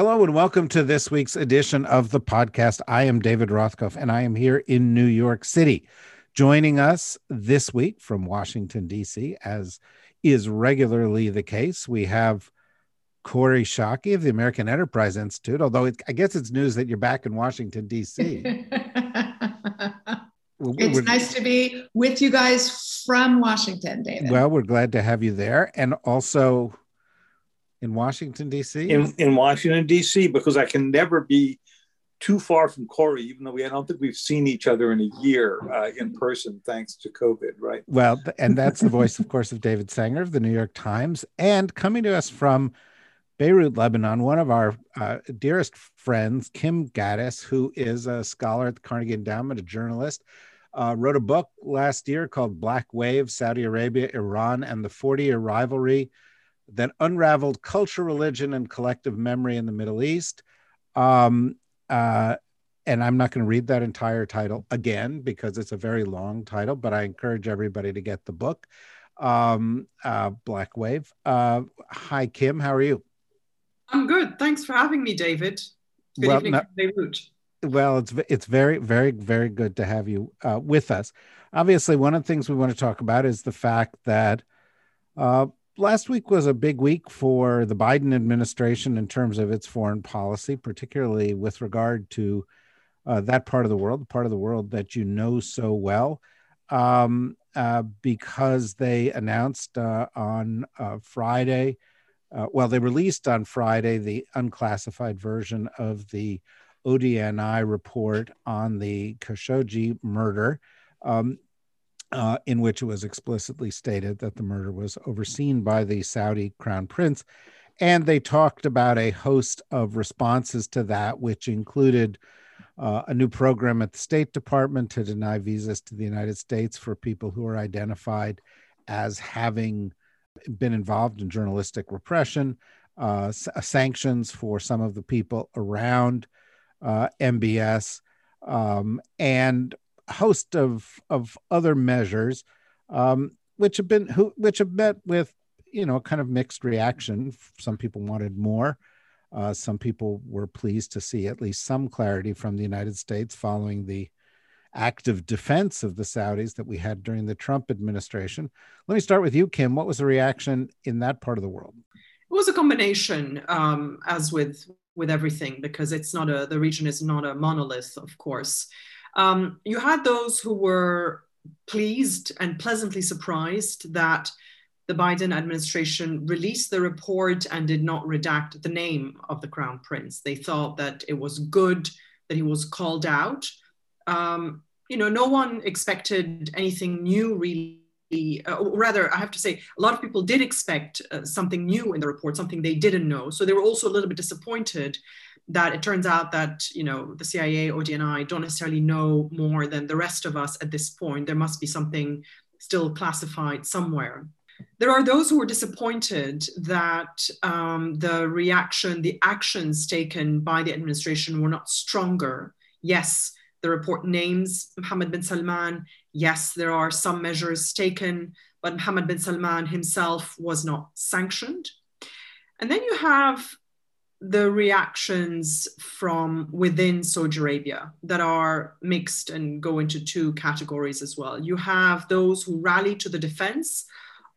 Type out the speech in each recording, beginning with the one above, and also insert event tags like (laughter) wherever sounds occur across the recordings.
Hello, and welcome to this week's edition of the podcast. I am David Rothkopf, and I am here in New York City. Joining us this week from Washington, D.C., as is regularly the case, we have Kori Schake of the American Enterprise Institute, although it, I guess it's news that you're back in Washington, D.C. (laughs) it's nice to be with you guys from Washington, David. Well, we're glad to have you there. And also in Washington, D.C.? In, in Washington, D.C., because I can never be too far from Kori, even though we, I don't think we've seen each other in a year uh, in person, thanks to COVID, right? Well, and that's the voice, of course, of David Sanger of the New York Times, and coming to us from Beirut, Lebanon, one of our uh, dearest friends, Kim Ghattas, who is a scholar at the Carnegie Endowment, a journalist, uh, wrote a book last year called Black Wave Saudi Arabia, Iran, and the 40 year rivalry that unraveled culture, religion, and collective memory in the Middle East. Um, uh, and I'm not going to read that entire title again because it's a very long title, but I encourage everybody to get the book. Um, uh, Black Wave. Uh, hi, Kim. How are you? I'm good. Thanks for having me, David. Good well, evening, Beirut. Well, it's it's very, very, very good to have you uh, with us. Obviously, one of the things we want to talk about is the fact that uh, last week was a big week for the Biden administration in terms of its foreign policy, particularly with regard to uh, that part of the world, the part of the world that you know so well, um, uh, because they announced uh, on uh, Friday, uh, well, they released on Friday the unclassified version of the ODNI report on the Khashoggi murder. Um, uh, in which it was explicitly stated that the murder was overseen by the Saudi crown prince. And they talked about a host of responses to that, which included uh, a new program at the State Department to deny visas to the United States for people who are identified as having been involved in journalistic repression, uh, s- uh, sanctions for some of the people around uh, MBS, um, and host of of other measures, um, which have been who which have met with you know kind of mixed reaction. Some people wanted more. Uh, some people were pleased to see at least some clarity from the United States following the active defense of the Saudis that we had during the Trump administration. Let me start with you, Kim. What was the reaction in that part of the world? It was a combination, um, as with with everything, because it's not a the region is not a monolith, of course. Um, you had those who were pleased and pleasantly surprised that the Biden administration released the report and did not redact the name of the crown prince. They thought that it was good that he was called out. Um, you know, no one expected anything new really. Uh, rather, I have to say, a lot of people did expect uh, something new in the report, something they didn't know. So they were also a little bit disappointed that it turns out that you know the CIA, or DNI don't necessarily know more than the rest of us at this point. There must be something still classified somewhere. There are those who are disappointed that um, the reaction, the actions taken by the administration were not stronger. Yes, the report names Mohammed bin Salman. Yes, there are some measures taken, but Mohammed bin Salman himself was not sanctioned. And then you have the reactions from within Saudi Arabia that are mixed and go into two categories as well. You have those who rally to the defense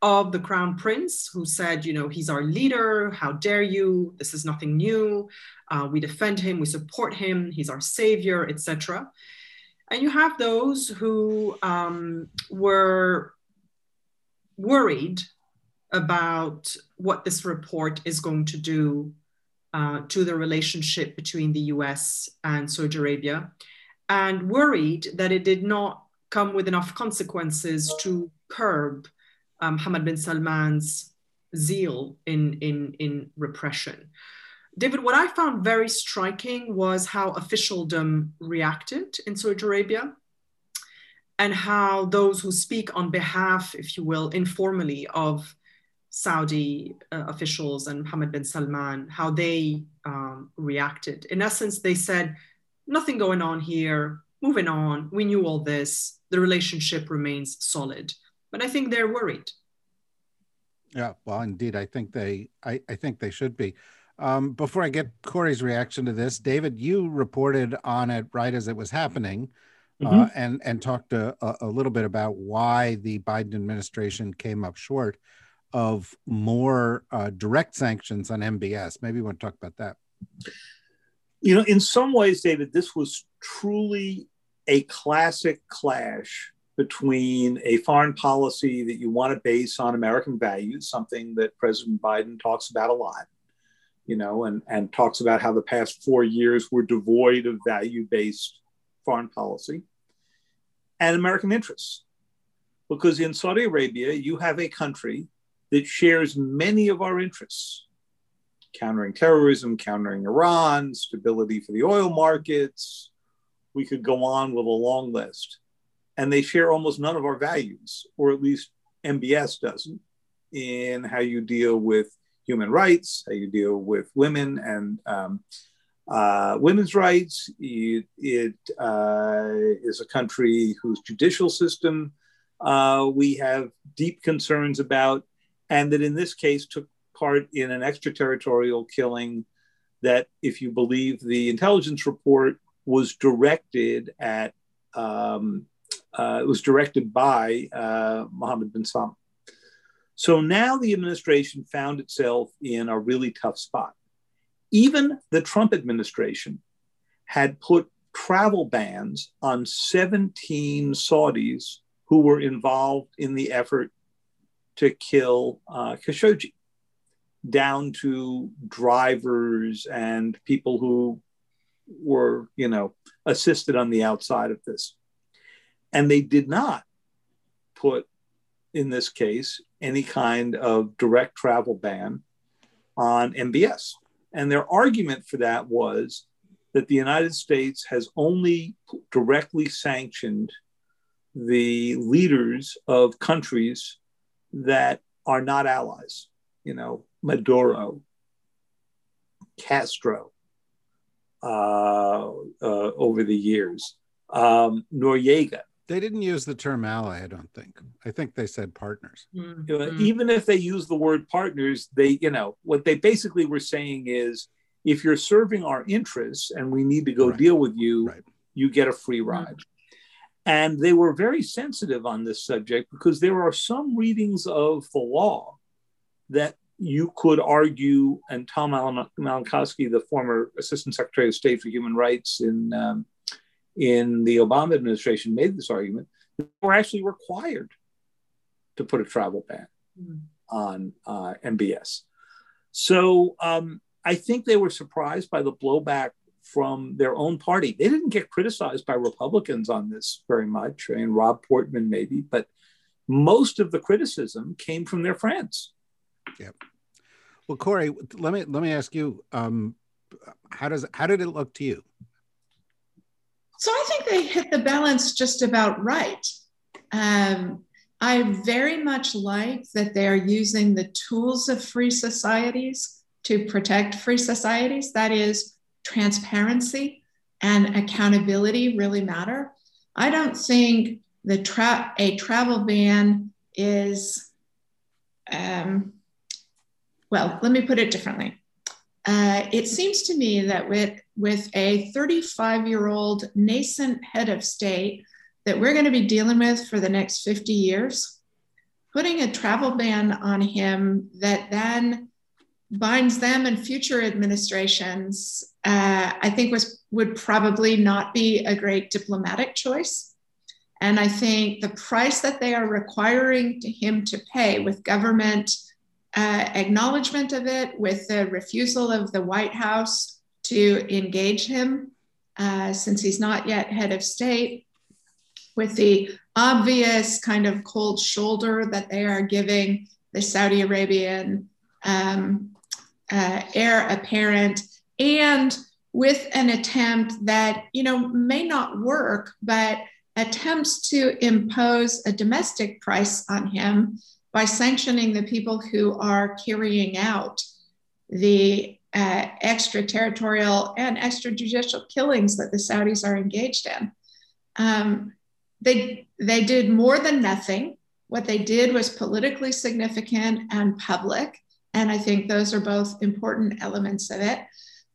of the crown prince, who said, you know, he's our leader, how dare you, this is nothing new, uh, we defend him, we support him, he's our savior, etc. And you have those who um, were worried about what this report is going to do uh, to the relationship between the US and Saudi Arabia and worried that it did not come with enough consequences to curb um, bin Salman's zeal in, in, in repression. David, what I found very striking was how officialdom reacted in Saudi Arabia and how those who speak on behalf, if you will, informally of Saudi uh, officials and Mohammed bin Salman, how they um, reacted. In essence, they said, nothing going on here, moving on, we knew all this, the relationship remains solid. But I think they're worried. Yeah, well, indeed, I think they, I, I think they should be. Um, before I get Kori's reaction to this, David, you reported on it right as it was happening, uh, mm-hmm. uh, and and talked a, a, little bit about why the Biden administration came up short of more uh, direct sanctions on MBS. Maybe you want to talk about that. You know, in some ways, David, this was truly a classic clash between a foreign policy that you want to base on American values, something that President Biden talks about a lot, you know, and, and talks about how the past four years were devoid of value based foreign policy, and American interests. Because in Saudi Arabia, you have a country that shares many of our interests countering terrorism, countering Iran, stability for the oil markets. We could go on with a long list. And they share almost none of our values, or at least MBS doesn't, in how you deal with human rights, how you deal with women and um, uh, women's rights. It, it uh, is a country whose judicial system uh, we have deep concerns about, and that in this case took part in an extraterritorial killing that, if you believe the intelligence report, was directed at um, uh, was directed by uh, Mohammed bin Salman. So now the administration found itself in a really tough spot. Even the Trump administration had put travel bans on 17 Saudis who were involved in the effort to kill uh, Khashoggi, down to drivers and people who were, you know, assisted on the outside of this. And they did not put, in this case, any kind of direct travel ban on MBS. And their argument for that was that the United States has only directly sanctioned the leaders of countries that are not allies, you know, Maduro, Castro, uh, uh, over the years, um, Noriega, they didn't use the term ally, I don't think. I think they said partners. Mm-hmm. Even if they use the word partners, they, you know, what they basically were saying is if you're serving our interests and we need to go right. deal with you, right. you get a free ride. Mm-hmm. And they were very sensitive on this subject because there are some readings of the law that you could argue, and Tom Malinowski, the former Assistant Secretary of State for Human Rights in um, in the Obama administration made this argument, we were actually required to put a travel ban mm. on uh, MBS. So um, I think they were surprised by the blowback from their own party. They didn't get criticized by Republicans on this very much, I mean, Rob Portman maybe, but most of the criticism came from their friends. Yeah. Well, Kori, let me let me ask you, um, how does how did it look to you? So I think they hit the balance just about right. Um, I very much like that they are using the tools of free societies to protect free societies. That is, transparency and accountability really matter. I don't think the tra- a travel ban is, um, well, let me put it differently. Uh, it seems to me that with, with a 35 year old nascent head of state that we're going to be dealing with for the next 50 years, putting a travel ban on him that then binds them and future administrations, uh, I think was would probably not be a great diplomatic choice. And I think the price that they are requiring to him to pay with government uh, acknowledgement of it, with the refusal of the White House to engage him, uh, since he's not yet head of state, with the obvious kind of cold shoulder that they are giving the Saudi Arabian um, uh, heir apparent and with an attempt that you know may not work but attempts to impose a domestic price on him by sanctioning the people who are carrying out the uh, extraterritorial and extrajudicial killings that the Saudis are engaged in. Um, they, they did more than nothing. What they did was politically significant and public. And I think those are both important elements of it.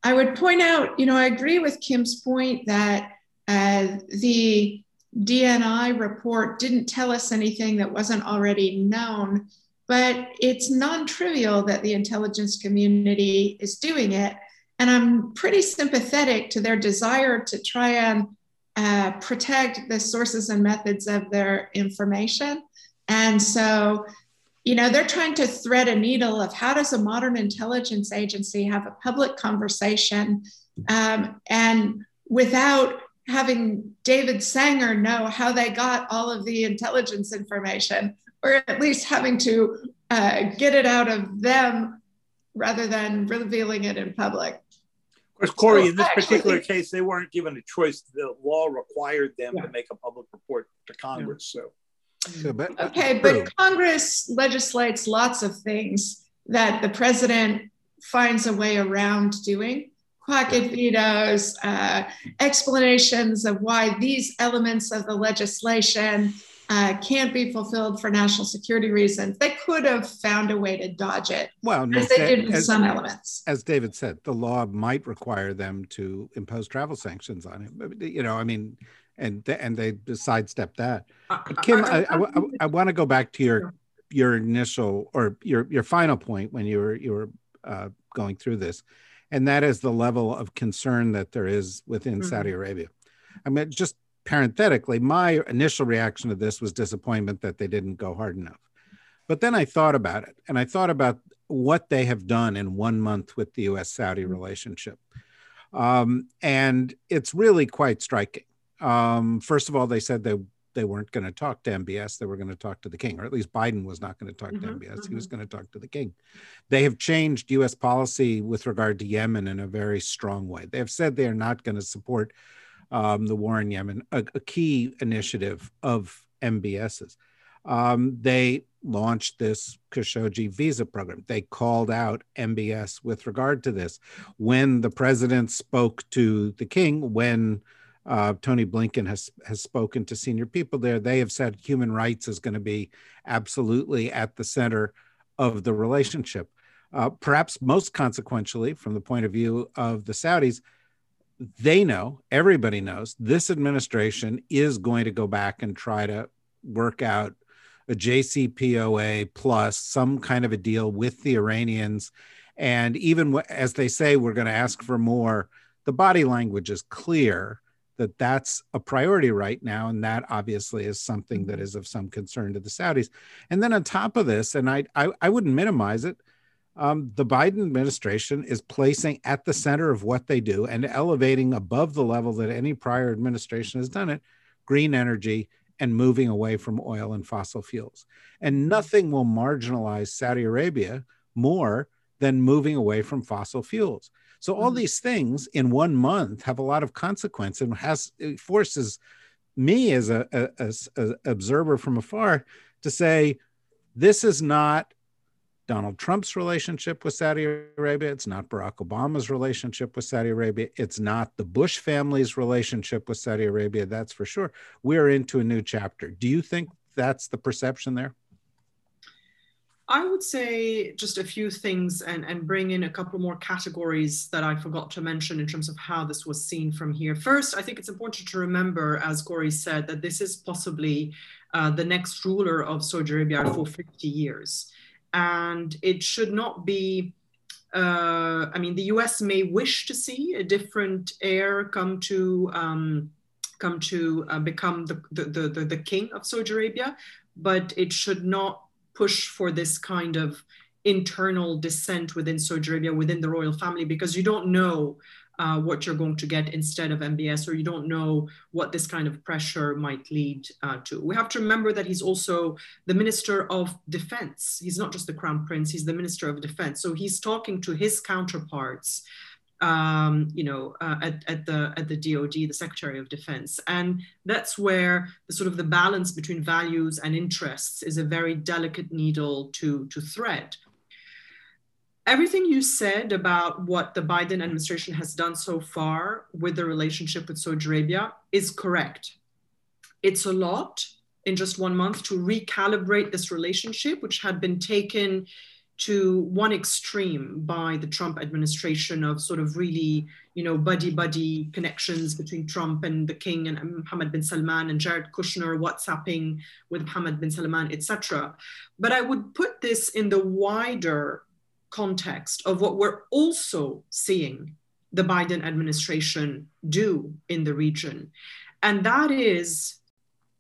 I would point out, you know, I agree with Kim's point that uh, the DNI report didn't tell us anything that wasn't already known, but it's non trivial that the intelligence community is doing it. And I'm pretty sympathetic to their desire to try and uh, protect the sources and methods of their information. And so, you know, they're trying to thread a needle of how does a modern intelligence agency have a public conversation um, and without having David Sanger know how they got all of the intelligence information, or at least having to uh, get it out of them rather than revealing it in public. Of course, Kori, so in this particular case, they weren't given a choice. The law required them yeah. to make a public report to Congress. Yeah. So, but, okay, but Congress legislates lots of things that the president finds a way around doing. Pocket vetoes, uh, explanations of why these elements of the legislation uh, can't be fulfilled for national security reasons. They could have found a way to dodge it. Well, as they did with some elements. As David said, the law might require them to impose travel sanctions on him. You know, I mean, and and they sidestep that. But Kim, I, I, I, I want to go back to your your initial or your your final point when you were you were uh, going through this, and that is the level of concern that there is within mm-hmm. Saudi Arabia. I mean, just parenthetically, my initial reaction to this was disappointment that they didn't go hard enough. But then I thought about it and I thought about what they have done in one month with the US Saudi mm-hmm. relationship. Um, and it's really quite striking. Um, first of all, they said they, they weren't going to talk to MBS, they were going to talk to the king, or at least Biden was not going to talk mm-hmm, to MBS, mm-hmm. he was going to talk to the king. They have changed US policy with regard to Yemen in a very strong way. They have said they are not going to support um, the war in Yemen, a, a key initiative of MBS's. Um, they launched this Khashoggi visa program. They called out MBS with regard to this. When the president spoke to the king, when uh, Tony Blinken has has spoken to senior people there, they have said human rights is going to be absolutely at the center of the relationship. Uh, perhaps most consequentially, from the point of view of the Saudis, they know, everybody knows, this administration is going to go back and try to work out a JCPOA plus some kind of a deal with the Iranians. And even as they say, we're going to ask for more, the body language is clear that that's a priority right now. And that obviously is something that is of some concern to the Saudis. And then on top of this, and I, I, I wouldn't minimize it, um, the Biden administration is placing at the center of what they do and elevating above the level that any prior administration has done it green energy and moving away from oil and fossil fuels. And nothing will marginalize Saudi Arabia more than moving away from fossil fuels. So all mm-hmm. these things in one month have a lot of consequence and has forces me as a, a, a, a observer from afar to say this is not Donald Trump's relationship with Saudi Arabia. It's not Barack Obama's relationship with Saudi Arabia. It's not the Bush family's relationship with Saudi Arabia. That's for sure. We're into a new chapter. Do you think that's the perception there? I would say just a few things and, and bring in a couple more categories that I forgot to mention in terms of how this was seen from here. First, I think it's important to remember, as Kori said, that this is possibly uh, the next ruler of Saudi Arabia for 50 years and it should not be uh, I mean, the U.S. may wish to see a different heir come to um, come to uh, become the, the, the, the king of Saudi Arabia, but it should not push for this kind of internal dissent within Saudi Arabia, within the royal family, because you don't know uh, what you're going to get instead of MBS, or you don't know what this kind of pressure might lead uh, to. We have to remember that he's also the Minister of Defense. He's not just the Crown Prince, he's the Minister of Defense. So he's talking to his counterparts. Um, you know, uh, at, at the at the DoD, the Secretary of Defense, and that's where the sort of the balance between values and interests is a very delicate needle to to thread everything you said about what the Biden administration has done so far with the relationship with Saudi Arabia is correct. It's a lot in just one month to recalibrate this relationship, which had been taken to one extreme by the Trump administration of sort of really, you know, buddy buddy connections between Trump and the king and Mohammed bin Salman and Jared Kushner WhatsApping with Mohammed bin Salman, etc. But I would put this in the wider context of what we're also seeing the Biden administration do in the region. And that is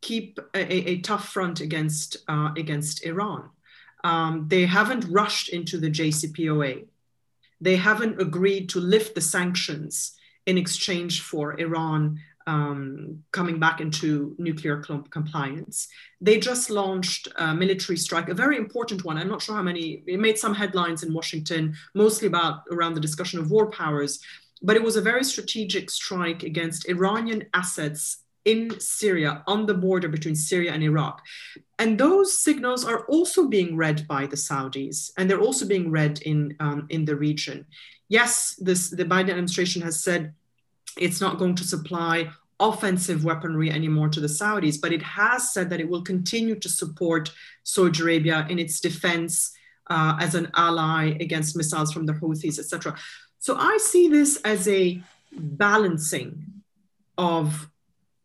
keep a, a tough front against, uh, against Iran. Um, they haven't rushed into the JCPOA. They haven't agreed to lift the sanctions in exchange for Iran um, coming back into nuclear compliance. They just launched a military strike, a very important one. I'm not sure how many, it made some headlines in Washington, mostly about around the discussion of war powers, but it was a very strategic strike against Iranian assets in Syria, on the border between Syria and Iraq. And those signals are also being read by the Saudis, and they're also being read in, um, in the region. Yes, this, the Biden administration has said it's not going to supply offensive weaponry anymore to the Saudis, but it has said that it will continue to support Saudi Arabia in its defense uh, as an ally against missiles from the Houthis, etc. So I see this as a balancing of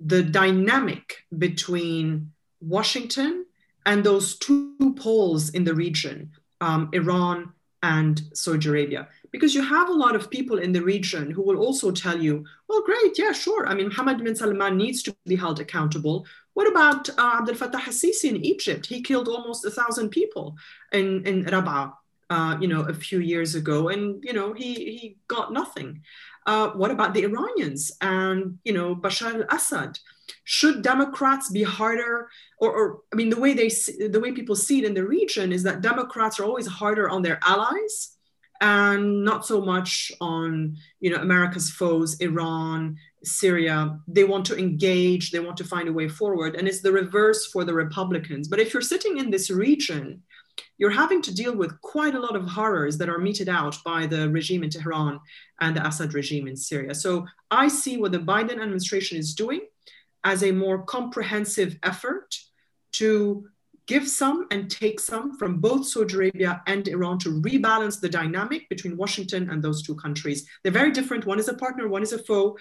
the dynamic between Washington and those two poles in the region, um, Iran and Saudi Arabia because you have a lot of people in the region who will also tell you, well, great, yeah, sure. I mean, Mohammed bin Salman needs to be held accountable. What about uh, Abdel Fattah al-Sisi in Egypt? He killed almost a thousand people in, in Rabaa, uh, you know, a few years ago, and, you know, he, he got nothing. Uh, what about the Iranians and, you know, Bashar al-Assad? Should Democrats be harder, or, or I mean, the way they, see, the way people see it in the region is that Democrats are always harder on their allies and not so much on you know America's foes, Iran, Syria. They want to engage, they want to find a way forward, and it's the reverse for the Republicans. But if you're sitting in this region, you're having to deal with quite a lot of horrors that are meted out by the regime in Tehran and the Assad regime in Syria. So I see what the Biden administration is doing as a more comprehensive effort to give some and take some from both Saudi Arabia and Iran to rebalance the dynamic between Washington and those two countries. They're very different. One is a partner, one is a foe.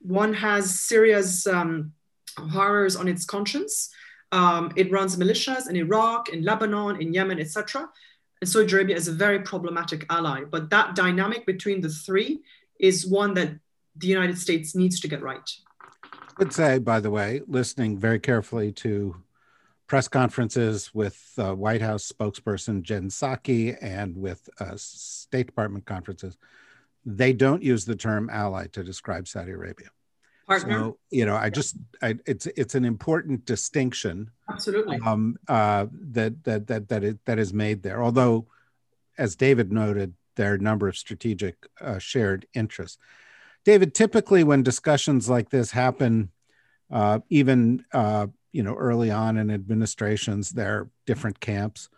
One has Syria's um, horrors on its conscience. Um, it runs militias in Iraq, in Lebanon, in Yemen, etc. And Saudi Arabia is a very problematic ally. But that dynamic between the three is one that the United States needs to get right. I would say, by the way, listening very carefully to press conferences with uh, White House spokesperson Jen Psaki and with uh, State Department conferences, they don't use the term ally to describe Saudi Arabia. Partner. So, you know, I just, I, it's it's an important distinction. Absolutely. Um, uh, that that that that is, that is made there. Although, as David noted, there are a number of strategic uh, shared interests. David, typically when discussions like this happen, uh, even uh, you know early on in administrations there are different camps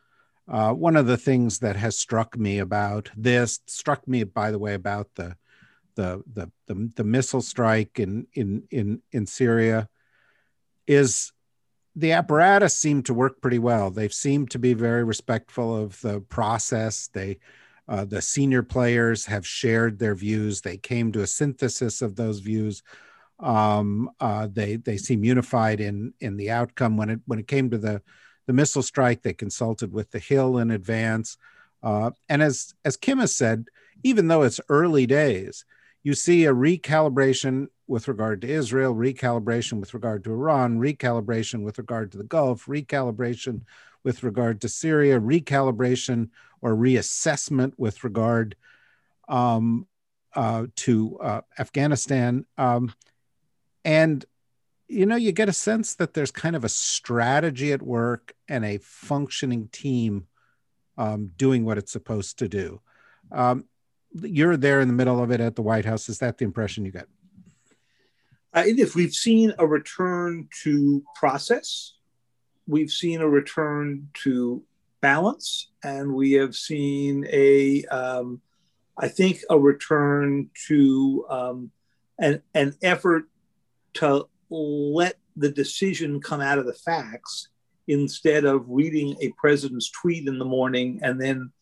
uh, one of the things that has struck me about this struck me by the way about the the the the, the missile strike in in in in Syria is the apparatus seemed to work pretty well. They've seemed to be very respectful of the process. They uh, the senior players have shared their views. They came to a synthesis of those views um, uh, they they seem unified in in the outcome. When it when it came to the the missile strike, they consulted with the Hill in advance. Uh, and as as Kim has said, even though it's early days, you see a recalibration with regard to Israel, recalibration with regard to Iran, recalibration with regard to the Gulf, recalibration with regard to Syria, recalibration or reassessment with regard um, uh, to uh, Afghanistan. Um, and, you know, you get a sense that there's kind of a strategy at work and a functioning team um, doing what it's supposed to do. Um, you're there in the middle of it at the White House. Is that the impression you get? Uh, if we've seen a return to process, we've seen a return to balance, and we have seen a, um, I think, a return to um, an, an effort to let the decision come out of the facts instead of reading a president's tweet in the morning and then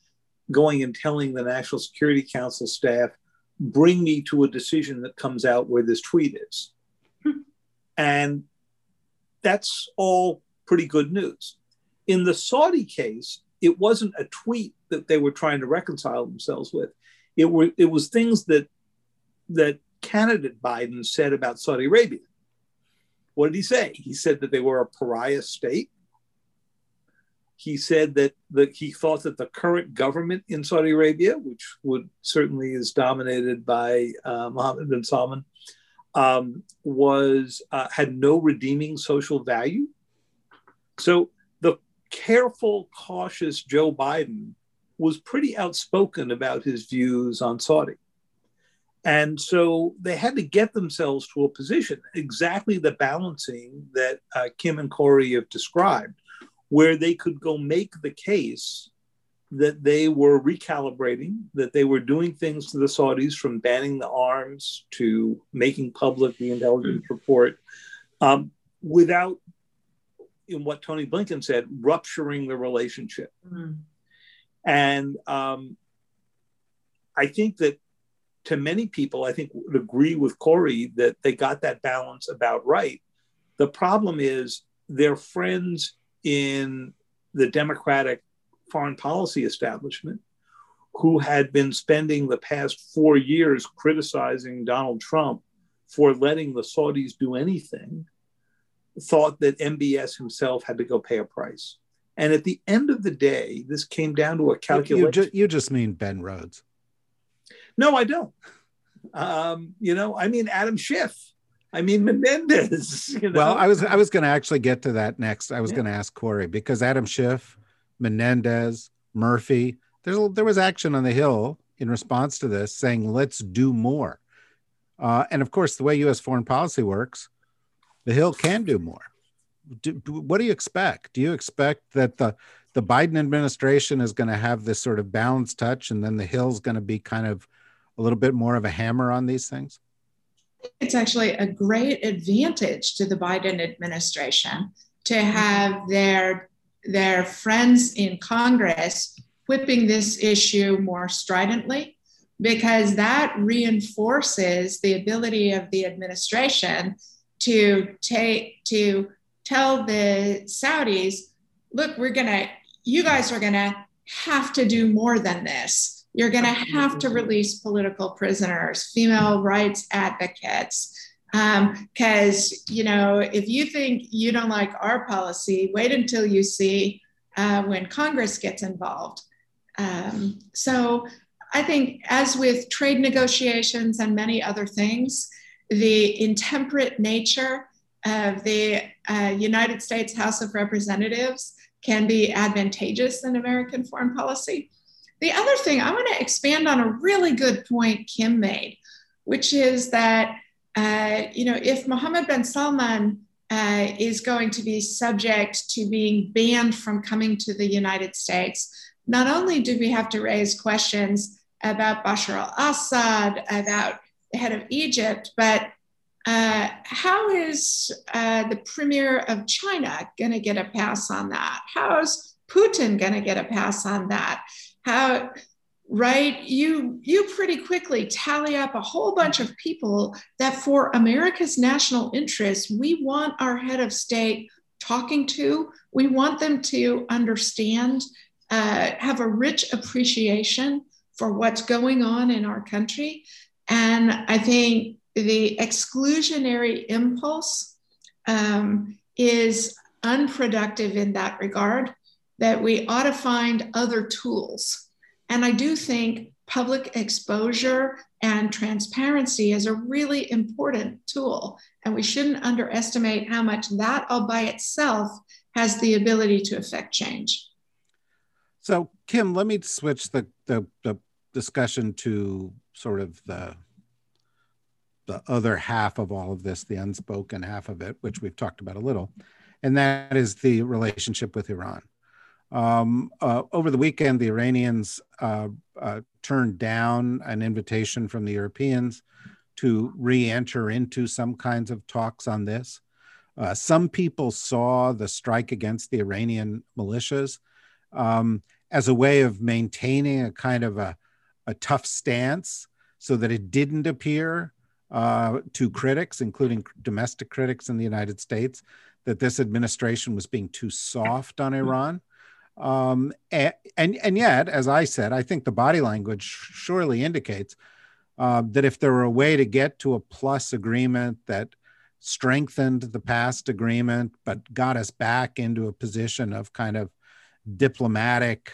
going and telling the National Security Council staff, bring me to a decision that comes out where this tweet is. Hmm. and that's all pretty good news. In the Saudi case, it wasn't a tweet that they were trying to reconcile themselves with. It were it was things that that candidate Biden said about Saudi Arabia. What did he say? He said that they were a pariah state. He said that, that he thought that the current government in Saudi Arabia, which would certainly is dominated by uh, Mohammed bin Salman, um, was uh, had no redeeming social value. So the careful, cautious Joe Biden was pretty outspoken about his views on Saudi. And so they had to get themselves to a position, exactly the balancing that uh, Kim and Kori have described, where they could go make the case that they were recalibrating, that they were doing things to the Saudis from banning the arms to making public the intelligence report um, without, in what Tony Blinken said, rupturing the relationship. Mm. And um, I think that to many people, I think would agree with Kori that they got that balance about right. The problem is their friends in the Democratic foreign policy establishment who had been spending the past four years criticizing Donald Trump for letting the Saudis do anything thought that MBS himself had to go pay a price. And at the end of the day, this came down to a calculation. You, ju- you just mean Ben Rhodes. No, I don't. Um, you know, I mean Adam Schiff. I mean Menendez. (laughs) You know? Well, I was I was going to actually get to that next. I was yeah. going to ask Kori because Adam Schiff, Menendez, Murphy. There's there was action on the Hill in response to this, saying let's do more. Uh, and of course, the way U.S. foreign policy works, the Hill can do more. Do, what do you expect? Do you expect that the the Biden administration is going to have this sort of balanced touch, and then the Hill's going to be kind of a little bit more of a hammer on these things? It's actually a great advantage to the Biden administration to mm-hmm. have their their friends in Congress whipping this issue more stridently because that reinforces the ability of the administration to take to tell the Saudis, look, we're gonna, you guys are gonna have to do more than this. You're gonna have to release political prisoners, female rights advocates. Because, um, you know, if you think you don't like our policy, wait until you see uh, when Congress gets involved. Um, so I think, as with trade negotiations and many other things, the intemperate nature of the uh, United States House of Representatives can be advantageous in American foreign policy. The other thing, I want to expand on a really good point Kim made, which is that, uh, you know, if Mohammed bin Salman uh, is going to be subject to being banned from coming to the United States, not only do we have to raise questions about Bashar al Assad, about the head of Egypt, but uh, how is uh, the premier of China going to get a pass on that? How is Putin going to get a pass on that? How, right? You you pretty quickly tally up a whole bunch of people that, for America's national interest, we want our head of state talking to. We want them to understand, uh, have a rich appreciation for what's going on in our country. And I think the exclusionary impulse um, is unproductive in that regard, that we ought to find other tools And I do think public exposure and transparency is a really important tool. And we shouldn't underestimate how much that all by itself has the ability to affect change. So, Kim, let me switch the, the, the discussion to sort of the the other half of all of this, the unspoken half of it, which we've talked about a little, and that is the relationship with Iran. Um, uh, over the weekend, the Iranians uh, uh, turned down an invitation from the Europeans to re enter into some kinds of talks on this. Uh, some people saw the strike against the Iranian militias um, as a way of maintaining a kind of a, a tough stance so that it didn't appear uh, to critics, including domestic critics in the United States, that this administration was being too soft on Iran. Um, and, and, and yet, as I said, I think the body language surely indicates uh, that if there were a way to get to a plus agreement that strengthened the past agreement, but got us back into a position of kind of diplomatic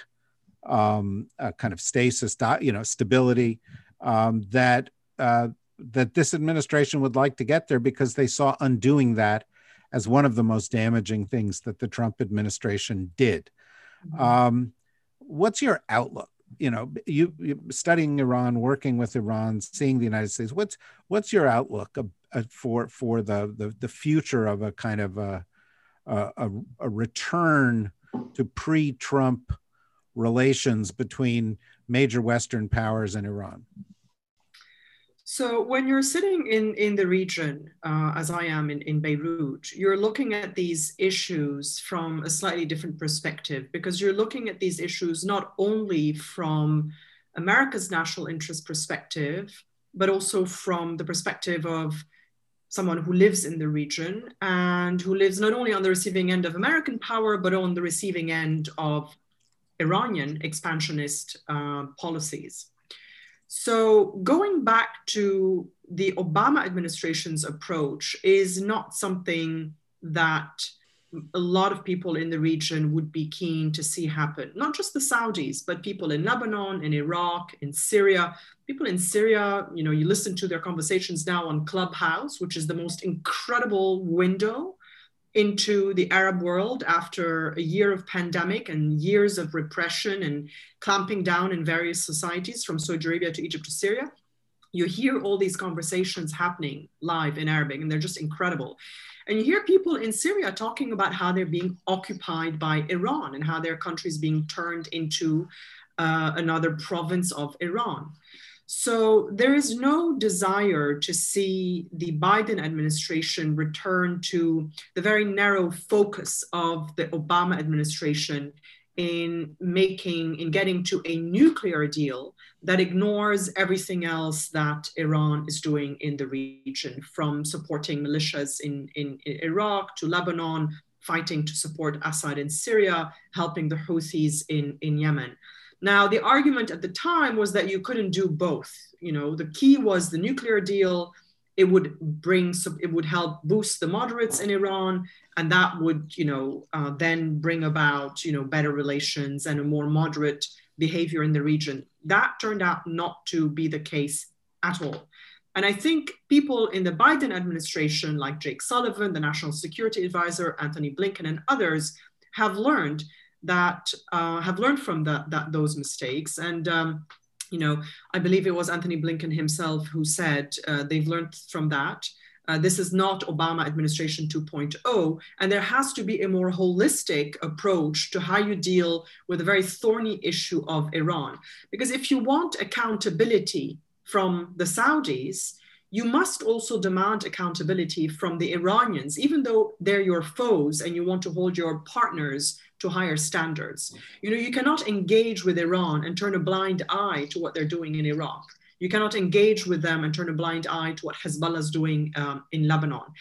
um, kind of stasis, you know, stability, um, that uh, that this administration would like to get there because they saw undoing that as one of the most damaging things that the Trump administration did. Mm-hmm. Um, what's your outlook? You know, you, you, studying Iran, working with Iran, seeing the United States. What's what's your outlook for for the, the the future of a kind of a a, a return to pre-Trump relations between major Western powers and Iran? So when you're sitting in, in the region, uh, as I am in, in Beirut, you're looking at these issues from a slightly different perspective because you're looking at these issues not only from America's national interest perspective, but also from the perspective of someone who lives in the region and who lives not only on the receiving end of American power, but on the receiving end of Iranian expansionist uh, policies. So, going back to the Obama administration's approach is not something that a lot of people in the region would be keen to see happen. Not just the Saudis, but people in Lebanon, in Iraq, in Syria. People in Syria, you know, you listen to their conversations now on Clubhouse, which is the most incredible window into the Arab world after a year of pandemic and years of repression and clamping down in various societies from Saudi Arabia to Egypt to Syria. You hear all these conversations happening live in Arabic, and they're just incredible. And you hear people in Syria talking about how they're being occupied by Iran and how their country is being turned into uh, another province of Iran. So there is no desire to see the Biden administration return to the very narrow focus of the Obama administration in making, in getting to a nuclear deal that ignores everything else that Iran is doing in the region, from supporting militias in, in, in Iraq to Lebanon, fighting to support Assad in Syria, helping the Houthis in, in Yemen. Now, the argument at the time was that you couldn't do both. You know, the key was the nuclear deal. It would bring, it would help boost the moderates in Iran, and that would, you know, uh, then bring about, you know, better relations and a more moderate behavior in the region. That turned out not to be the case at all. And I think people in the Biden administration, like Jake Sullivan, the national security advisor, Anthony Blinken, and others, have learned that uh, have learned from that, that those mistakes. And um, you know, I believe it was Anthony Blinken himself who said uh, they've learned from that. Uh, this is not Obama administration 2.0, and there has to be a more holistic approach to how you deal with a very thorny issue of Iran. Because if you want accountability from the Saudis, you must also demand accountability from the Iranians, even though they're your foes and you want to hold your partners to higher standards. You know, you cannot engage with Iran and turn a blind eye to what they're doing in Iraq. You cannot engage with them and turn a blind eye to what Hezbollah is doing um, in Lebanon.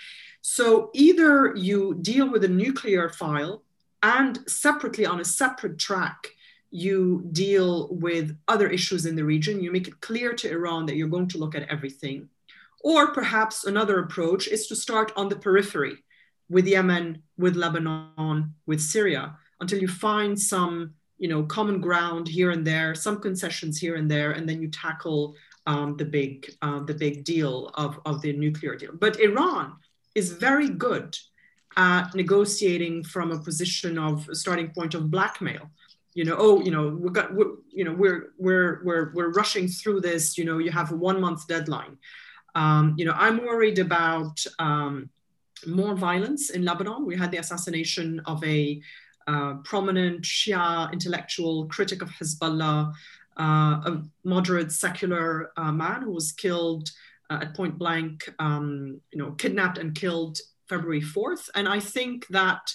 So either you deal with a nuclear file and separately on a separate track, you deal with other issues in the region. You make it clear to Iran that you're going to look at everything. Or perhaps another approach is to start on the periphery with Yemen, with Lebanon, with Syria, until you find some you know, common ground here and there, some concessions here and there, and then you tackle um, the big uh, the big deal of, of the nuclear deal. But Iran is very good at negotiating from a position of starting point of blackmail. You know, oh, you know, we got, we're, you know, we're we're we're we're rushing through this. You know, you have a one month deadline. Um, you know, I'm worried about um, more violence in Lebanon. We had the assassination of a uh, prominent Shia intellectual critic of Hezbollah, uh, a moderate secular uh, man who was killed uh, at point blank, um, you know, kidnapped and killed February 4th. And I think that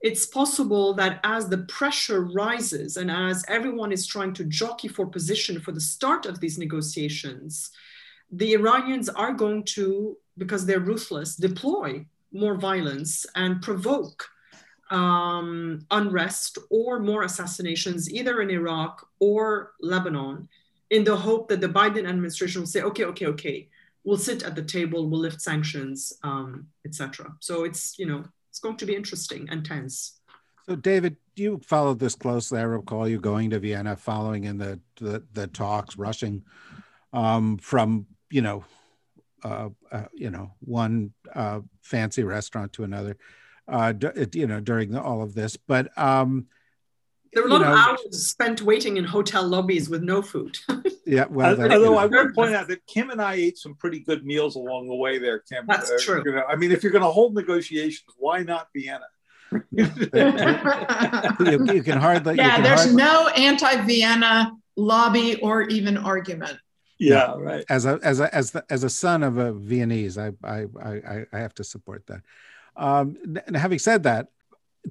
it's possible that as the pressure rises and as everyone is trying to jockey for position for the start of these negotiations, the Iranians are going to, because they're ruthless, deploy more violence and provoke um, unrest or more assassinations, either in Iraq or Lebanon, in the hope that the Biden administration will say, okay, okay, okay, we'll sit at the table, we'll lift sanctions, um, etc. So it's you know it's going to be interesting and tense. So David, you followed this closely. I recall you going to Vienna, following in the the, the talks, rushing um, from you know uh, uh, you know one uh, fancy restaurant to another, uh, d- you know during the, all of this, but. Um, there were a lot know, of hours spent waiting in hotel lobbies with no food. (laughs) yeah, well, that, although I would point out that Kim and I ate some pretty good meals along the way there, Kim. That's uh, true. You know, I mean, if you're going to hold negotiations, why not Vienna? you, you, can hardly. Yeah, can there's hardly, no anti-Vienna lobby or even argument. Yeah, right. As a as a as the, as a son of a Viennese, I I I, I have to support that. Um, and having said that,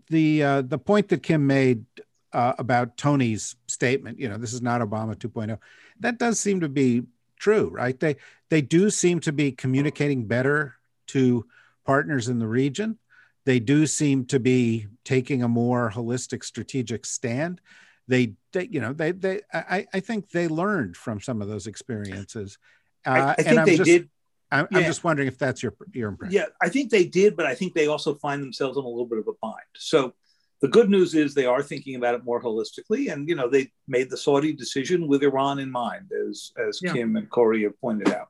the uh, the point that Kim made uh, about Tony's statement, you know, this is not Obama 2.0. That does seem to be true, right? They they do seem to be communicating better to partners in the region. They do seem to be taking a more holistic strategic stand. They, they you know, they they I, I think they learned from some of those experiences. Uh, I, I think they just, did. I'm, yeah. I'm, just wondering if that's your your impression. Yeah, I think they did, but I think they also find themselves in a little bit of a bind. So the good news is they are thinking about it more holistically, and you know they made the Saudi decision with Iran in mind, as as yeah. Kim and Kori have pointed out.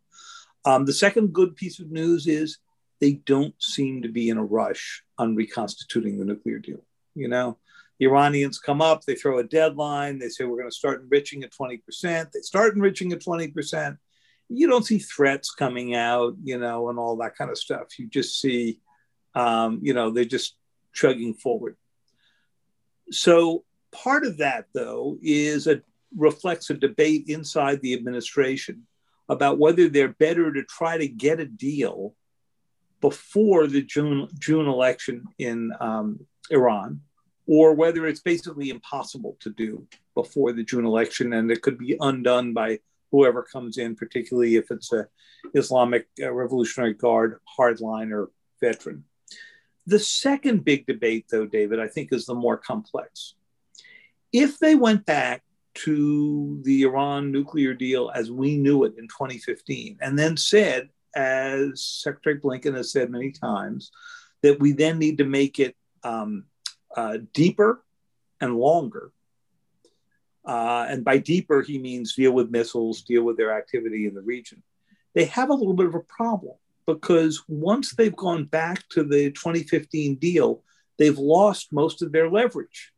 Um, the second good piece of news is they don't seem to be in a rush on reconstituting the nuclear deal. You know, the Iranians come up, they throw a deadline, they say we're going to start enriching at twenty percent. They start enriching at twenty percent. You don't see threats coming out, you know, and all that kind of stuff. You just see, um, you know, they're just chugging forward so part of that, though, is a reflects a debate inside the administration about whether they're better to try to get a deal before the June June election in um, Iran, or whether it's basically impossible to do before the June election, and it could be undone by whoever comes in, particularly if it's a Islamic uh, Revolutionary Guard hardliner veteran. The second big debate, though, David, I think is the more complex. If they went back to the Iran nuclear deal as we knew it in 2015, and then said, as Secretary Blinken has said many times, that we then need to make it um, uh, deeper and longer. Uh, and by deeper, he means deal with missiles, deal with their activity in the region. They have a little bit of a problem because once they've gone back to the 2015 deal, they've lost most of their leverage,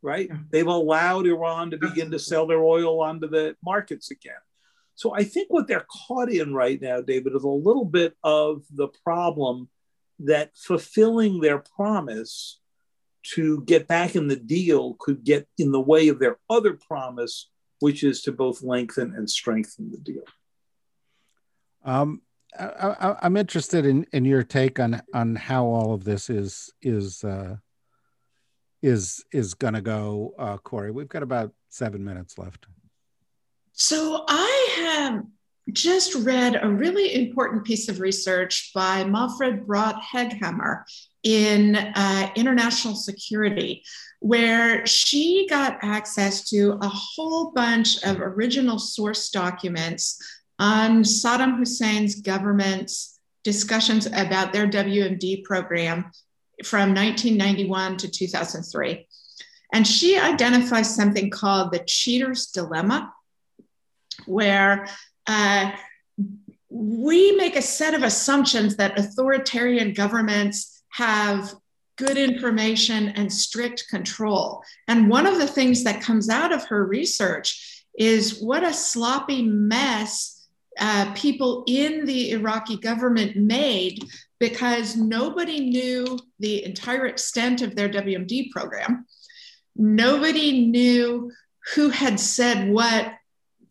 right? They've allowed Iran to begin to sell their oil onto the markets again. So I think what they're caught in right now, David, is a little bit of the problem that fulfilling their promise to get back in the deal could get in the way of their other promise, which is to both lengthen and strengthen the deal. Um, I, am interested in, in your take on on how all of this is is uh, is is going to go, uh, Kori. We've got about seven minutes left. So I have just read a really important piece of research by Målfrid Braut-Hegghammer in uh, international security, where she got access to a whole bunch of original source documents on Saddam Hussein's government's discussions about their WMD program from 1991 to 2003. And she identifies something called the cheater's dilemma, where uh, we make a set of assumptions that authoritarian governments have good information and strict control. And one of the things that comes out of her research is what a sloppy mess uh, people in the Iraqi government made because nobody knew the entire extent of their WMD program. Nobody knew who had said what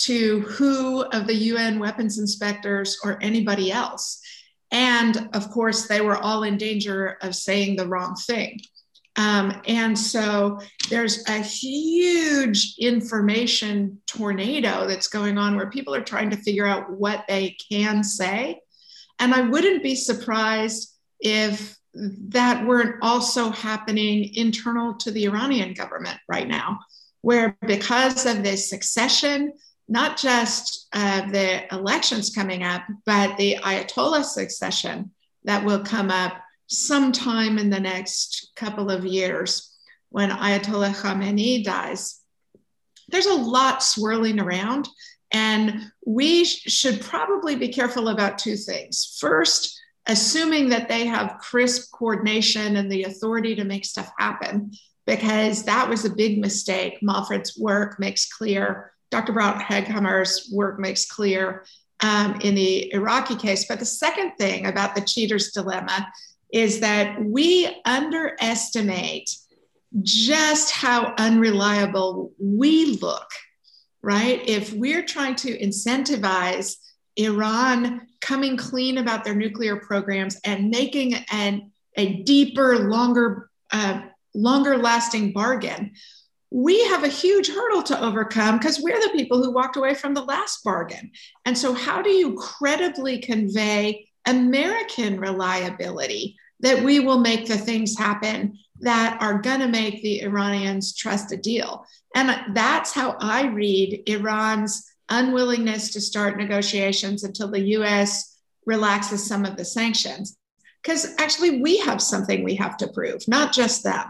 to who of the UN weapons inspectors or anybody else. And of course, they were all in danger of saying the wrong thing. Um, and so there's a huge information tornado that's going on where people are trying to figure out what they can say. And I wouldn't be surprised if that weren't also happening internal to the Iranian government right now, where because of this succession not just uh, the elections coming up, but the Ayatollah succession that will come up sometime in the next couple of years when Ayatollah Khamenei dies. There's a lot swirling around, and we sh- should probably be careful about two things. First, assuming that they have crisp coordination and the authority to make stuff happen, because that was a big mistake. Målfrid's work makes clear Dr. Braut-Hegghammer's work makes clear um, in the Iraqi case. But the second thing about the cheater's dilemma is that we underestimate just how unreliable we look, right? If we're trying to incentivize Iran coming clean about their nuclear programs and making an, a deeper, longer, uh, longer lasting bargain, we have a huge hurdle to overcome because we're the people who walked away from the last bargain. And so, how do you credibly convey American reliability that we will make the things happen that are going to make the Iranians trust a deal? And that's how I read Iran's unwillingness to start negotiations until the US relaxes some of the sanctions. Because actually, we have something we have to prove, not just them.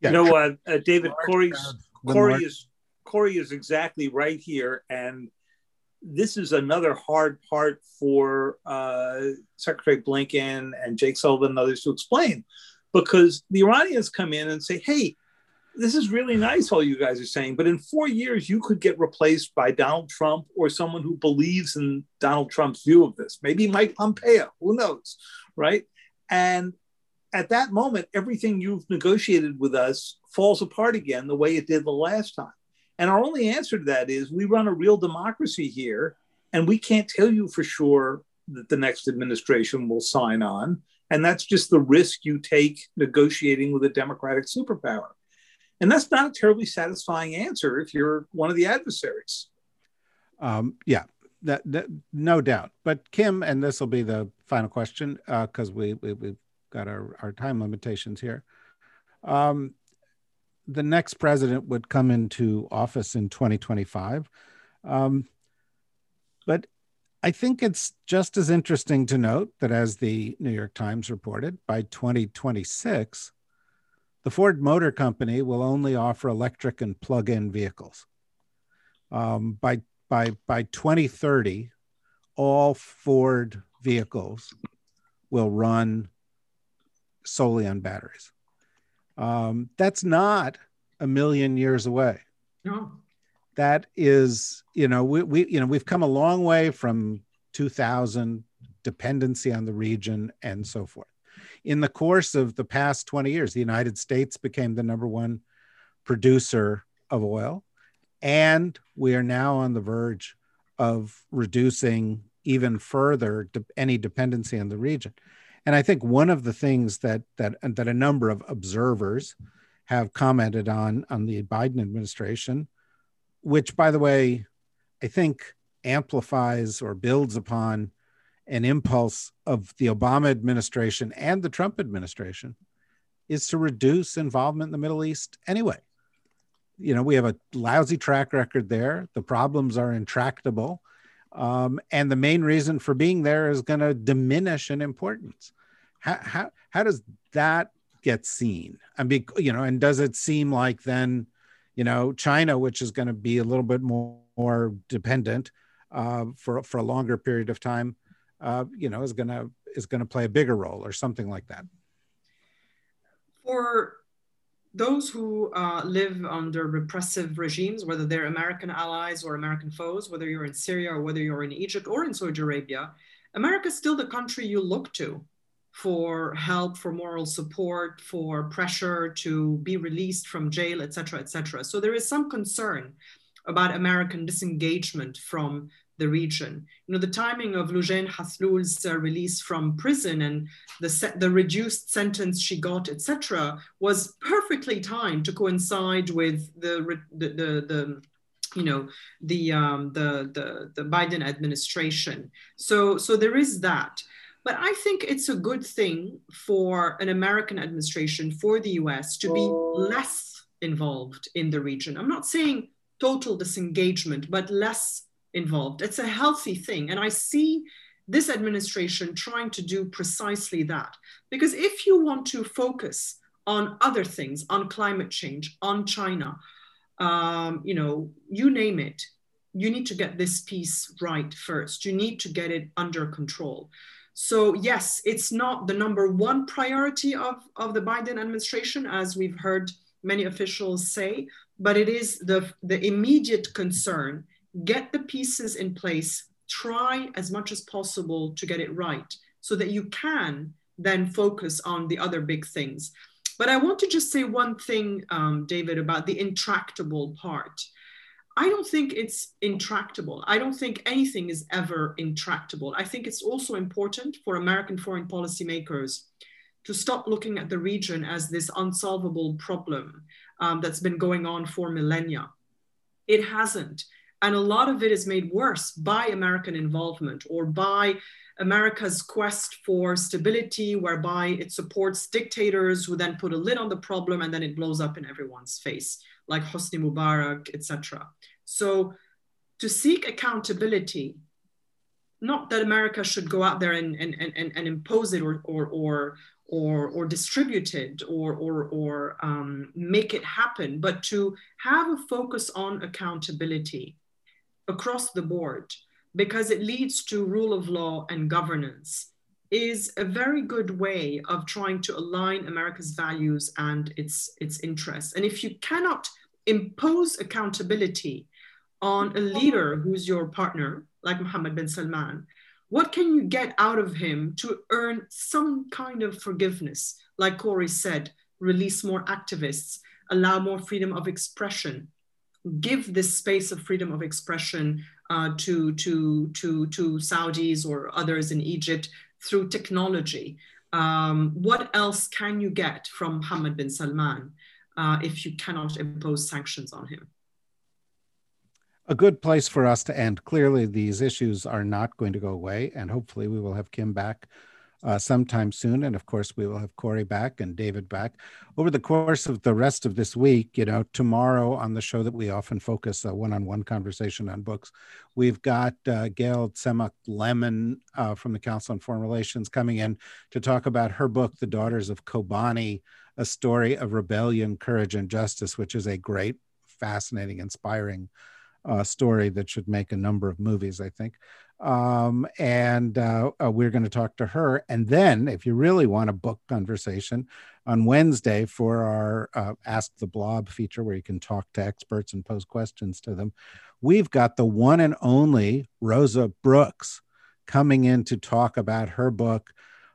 Yeah. You know what, uh, David Kori's Kori is Kori is exactly right here, and this is another hard part for uh, Secretary Blinken and Jake Sullivan and others to explain, because the Iranians come in and say, "Hey, this is really nice, all you guys are saying, but in four years you could get replaced by Donald Trump or someone who believes in Donald Trump's view of this, maybe Mike Pompeo, who knows, right?" And at that moment, everything you've negotiated with us falls apart again the way it did the last time. And our only answer to that is we run a real democracy here, and we can't tell you for sure that the next administration will sign on. And that's just the risk you take negotiating with a democratic superpower. And that's not a terribly satisfying answer if you're one of the adversaries. Um, yeah, that, that, no doubt. But Kim, and this will be the final question because uh, we, we, we've got our, our time limitations here. Um, the next president would come into office in 2025. Um, but I think it's just as interesting to note that, as the New York Times reported, by 2026, the Ford Motor Company will only offer electric and plug in vehicles. Um, by, by, by 2030, all Ford vehicles will run solely on batteries. Um, that's not a million years away. No. That is, you know, we, we you know we've come a long way from 2000 dependency on the region and so forth. In the course of the past 20 years, the United States became the number one producer of oil, and we are now on the verge of reducing even further any dependency on the region. And I think one of the things that that that a number of observers have commented on on the Biden administration, which by the way, I think amplifies or builds upon an impulse of the Obama administration and the Trump administration is to reduce involvement in the Middle East anyway. You know, we have a lousy track record there. The problems are intractable. Um, and the main reason for being there is going to diminish in importance. How, how, how does that get seen? And be you know, and does it seem like then, you know, China, which is going to be a little bit more, more dependent uh, for for a longer period of time, uh, you know, is going to is going to play a bigger role or something like that? For those who uh, live under repressive regimes, whether they're American allies or American foes, whether you're in Syria or whether you're in Egypt or in Saudi Arabia, America is still the country you look to for help, for moral support, for pressure to be released from jail, etc., etc. So there is some concern about American disengagement from the region. You know, the timing of Loujain Hathloul's uh, release from prison and the, the reduced sentence she got, etc., was perfectly timed to coincide with the, the, the, the you know the, um, the the the Biden administration. So so there is that. But I think it's a good thing for an American administration, for the US, to be less involved in the region. I'm not saying total disengagement, but less involved. It's a healthy thing. And I see this administration trying to do precisely that. Because if you want to focus on other things, on climate change, on China, um, you know, you name it, you need to get this piece right first. You need to get it under control. So yes, it's not the number one priority of, of the Biden administration, as we've heard many officials say, but it is the, the immediate concern get the pieces in place, try as much as possible to get it right so that you can then focus on the other big things. But I want to just say one thing, um, David, about the intractable part. I don't think it's intractable. I don't think anything is ever intractable. I think it's also important for American foreign policymakers to stop looking at the region as this unsolvable problem um, that's been going on for millennia. It hasn't. And a lot of it is made worse by American involvement or by America's quest for stability, whereby it supports dictators who then put a lid on the problem and then it blows up in everyone's face, like Hosni Mubarak, etc. So to seek accountability, not that America should go out there and, and, and, and impose it or, or, or, or, or distribute it or, or, or um, make it happen, but to have a focus on accountability across the board because it leads to rule of law and governance is a very good way of trying to align America's values and its, its interests. And if you cannot impose accountability on a leader who's your partner, like Mohammed bin Salman, what can you get out of him to earn some kind of forgiveness? Like Kori said, release more activists, allow more freedom of expression, give this space of freedom of expression uh, to, to, to, to Saudis or others in Egypt through technology. Um, what else can you get from Mohammed bin Salman uh, if you cannot impose sanctions on him? A good place for us to end. Clearly, these issues are not going to go away, and hopefully, we will have Kim back uh, sometime soon. And of course, we will have Kori back and David back over the course of the rest of this week. You know, tomorrow on the show that we often focus a one on one conversation on books, we've got uh, Gail Tzemach Lemmon uh, from the Council on Foreign Relations coming in to talk about her book, The Daughters of Kobani, a story of rebellion, courage, and justice, which is a great, fascinating, inspiring uh, story that should make a number of movies, I think. Um, and uh, uh, we're going to talk to her. And then, if you really want a book conversation, on Wednesday for our uh, Ask the Blob feature, where you can talk to experts and pose questions to them, we've got the one and only Rosa Brooks coming in to talk about her book.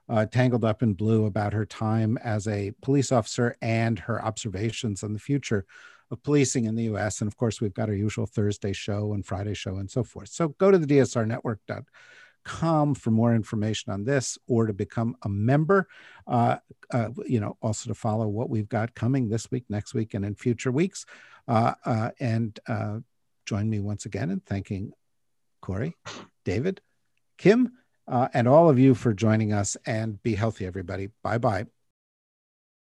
Uh, Tangled Up in Blue about her time as a police officer and her observations on the future of policing in the US. And of course, we've got our usual Thursday show and Friday show and so forth. So go to the dsrnetwork.com for more information on this or to become a member. Uh, uh, you know, also to follow what we've got coming this week, next week, and in future weeks. Uh, uh and uh, join me once again in thanking Kori, David, Kim, uh, and all of you for joining us. And be healthy, everybody. Bye bye.